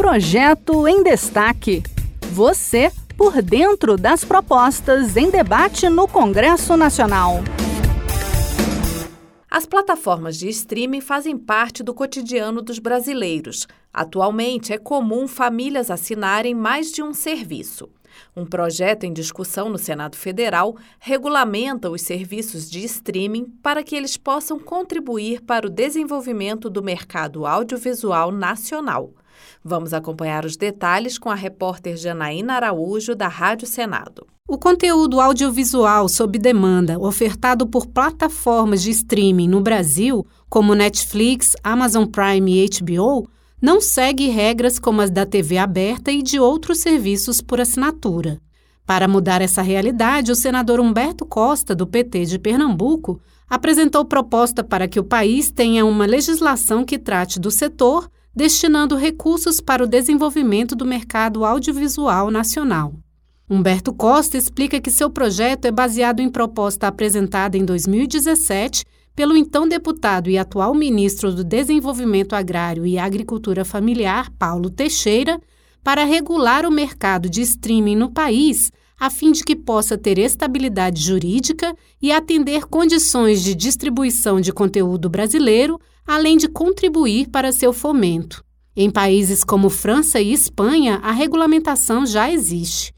Projeto em Destaque. Você por dentro das propostas em debate no Congresso Nacional. As plataformas de streaming fazem parte do cotidiano dos brasileiros. Atualmente, é comum famílias assinarem mais de um serviço. Um projeto em discussão no Senado Federal regulamenta os serviços de streaming para que eles possam contribuir para o desenvolvimento do mercado audiovisual nacional. Vamos acompanhar os detalhes com a repórter Janaína Araújo, da Rádio Senado. O conteúdo audiovisual sob demanda, ofertado por plataformas de streaming no Brasil, como Netflix, Amazon Prime e HBO, não segue regras como as da TV aberta e de outros serviços por assinatura. Para mudar essa realidade, o senador Humberto Costa, do PT de Pernambuco, apresentou proposta para que o país tenha uma legislação que trate do setor, destinando recursos para o desenvolvimento do mercado audiovisual nacional. Humberto Costa explica que seu projeto é baseado em proposta apresentada em 2017 pelo então deputado e atual ministro do Desenvolvimento Agrário e Agricultura Familiar, Paulo Teixeira, para regular o mercado de streaming no país, a fim de que possa ter estabilidade jurídica e atender condições de distribuição de conteúdo brasileiro, além de contribuir para seu fomento. Em países como França e Espanha, a regulamentação já existe.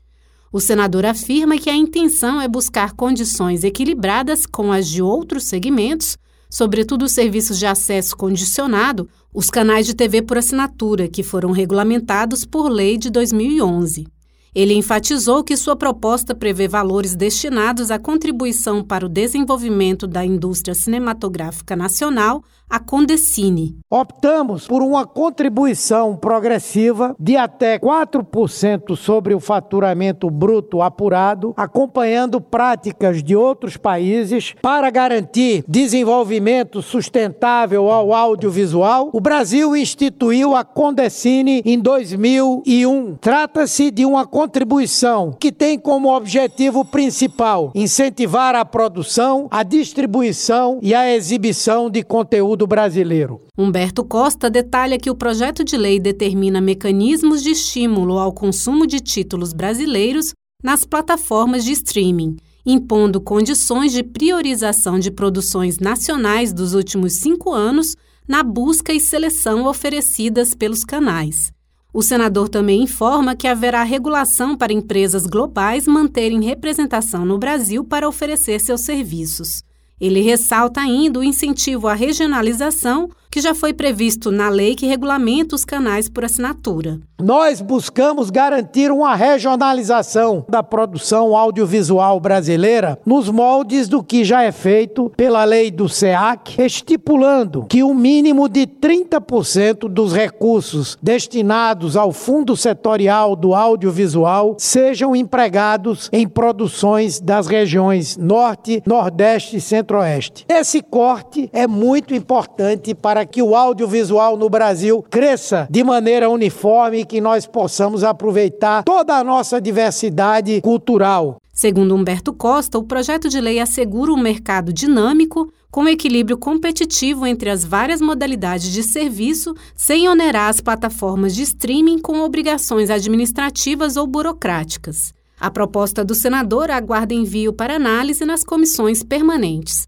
O senador afirma que a intenção é buscar condições equilibradas com as de outros segmentos, sobretudo os serviços de acesso condicionado, os canais de TV por assinatura, que foram regulamentados por lei de 2011. Ele enfatizou que sua proposta prevê valores destinados à contribuição para o desenvolvimento da indústria cinematográfica nacional, a Condecine. Optamos por uma contribuição progressiva de até 4% sobre o faturamento bruto apurado, acompanhando práticas de outros países para garantir desenvolvimento sustentável ao audiovisual. O Brasil instituiu a Condecine em 2001. Trata-se de uma contribuição que tem como objetivo principal incentivar a produção, a distribuição e a exibição de conteúdo brasileiro. Humberto Costa detalha que o projeto de lei determina mecanismos de estímulo ao consumo de títulos brasileiros nas plataformas de streaming, impondo condições de priorização de produções nacionais dos últimos cinco anos na busca e seleção oferecidas pelos canais. O senador também informa que haverá regulação para empresas globais manterem representação no Brasil para oferecer seus serviços. Ele ressalta ainda o incentivo à regionalização, que já foi previsto na lei que regulamenta os canais por assinatura. Nós buscamos garantir uma regionalização da produção audiovisual brasileira nos moldes do que já é feito pela lei do SEAC, estipulando que o um mínimo de 30% dos recursos destinados ao Fundo Setorial do Audiovisual sejam empregados em produções das regiões Norte, Nordeste e Centro-Oeste. Esse corte é muito importante para que o audiovisual no Brasil cresça de maneira uniforme que nós possamos aproveitar toda a nossa diversidade cultural. Segundo Humberto Costa, o projeto de lei assegura um mercado dinâmico, com equilíbrio competitivo entre as várias modalidades de serviço, sem onerar as plataformas de streaming com obrigações administrativas ou burocráticas. A proposta do senador aguarda envio para análise nas comissões permanentes.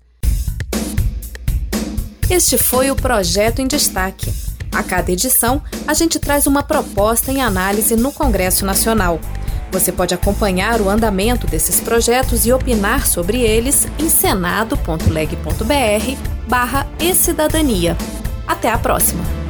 Este foi o projeto em destaque. A cada edição, a gente traz uma proposta em análise no Congresso Nacional. Você pode acompanhar o andamento desses projetos e opinar sobre eles em senado.leg.br barra e-cidadania. Até a próxima!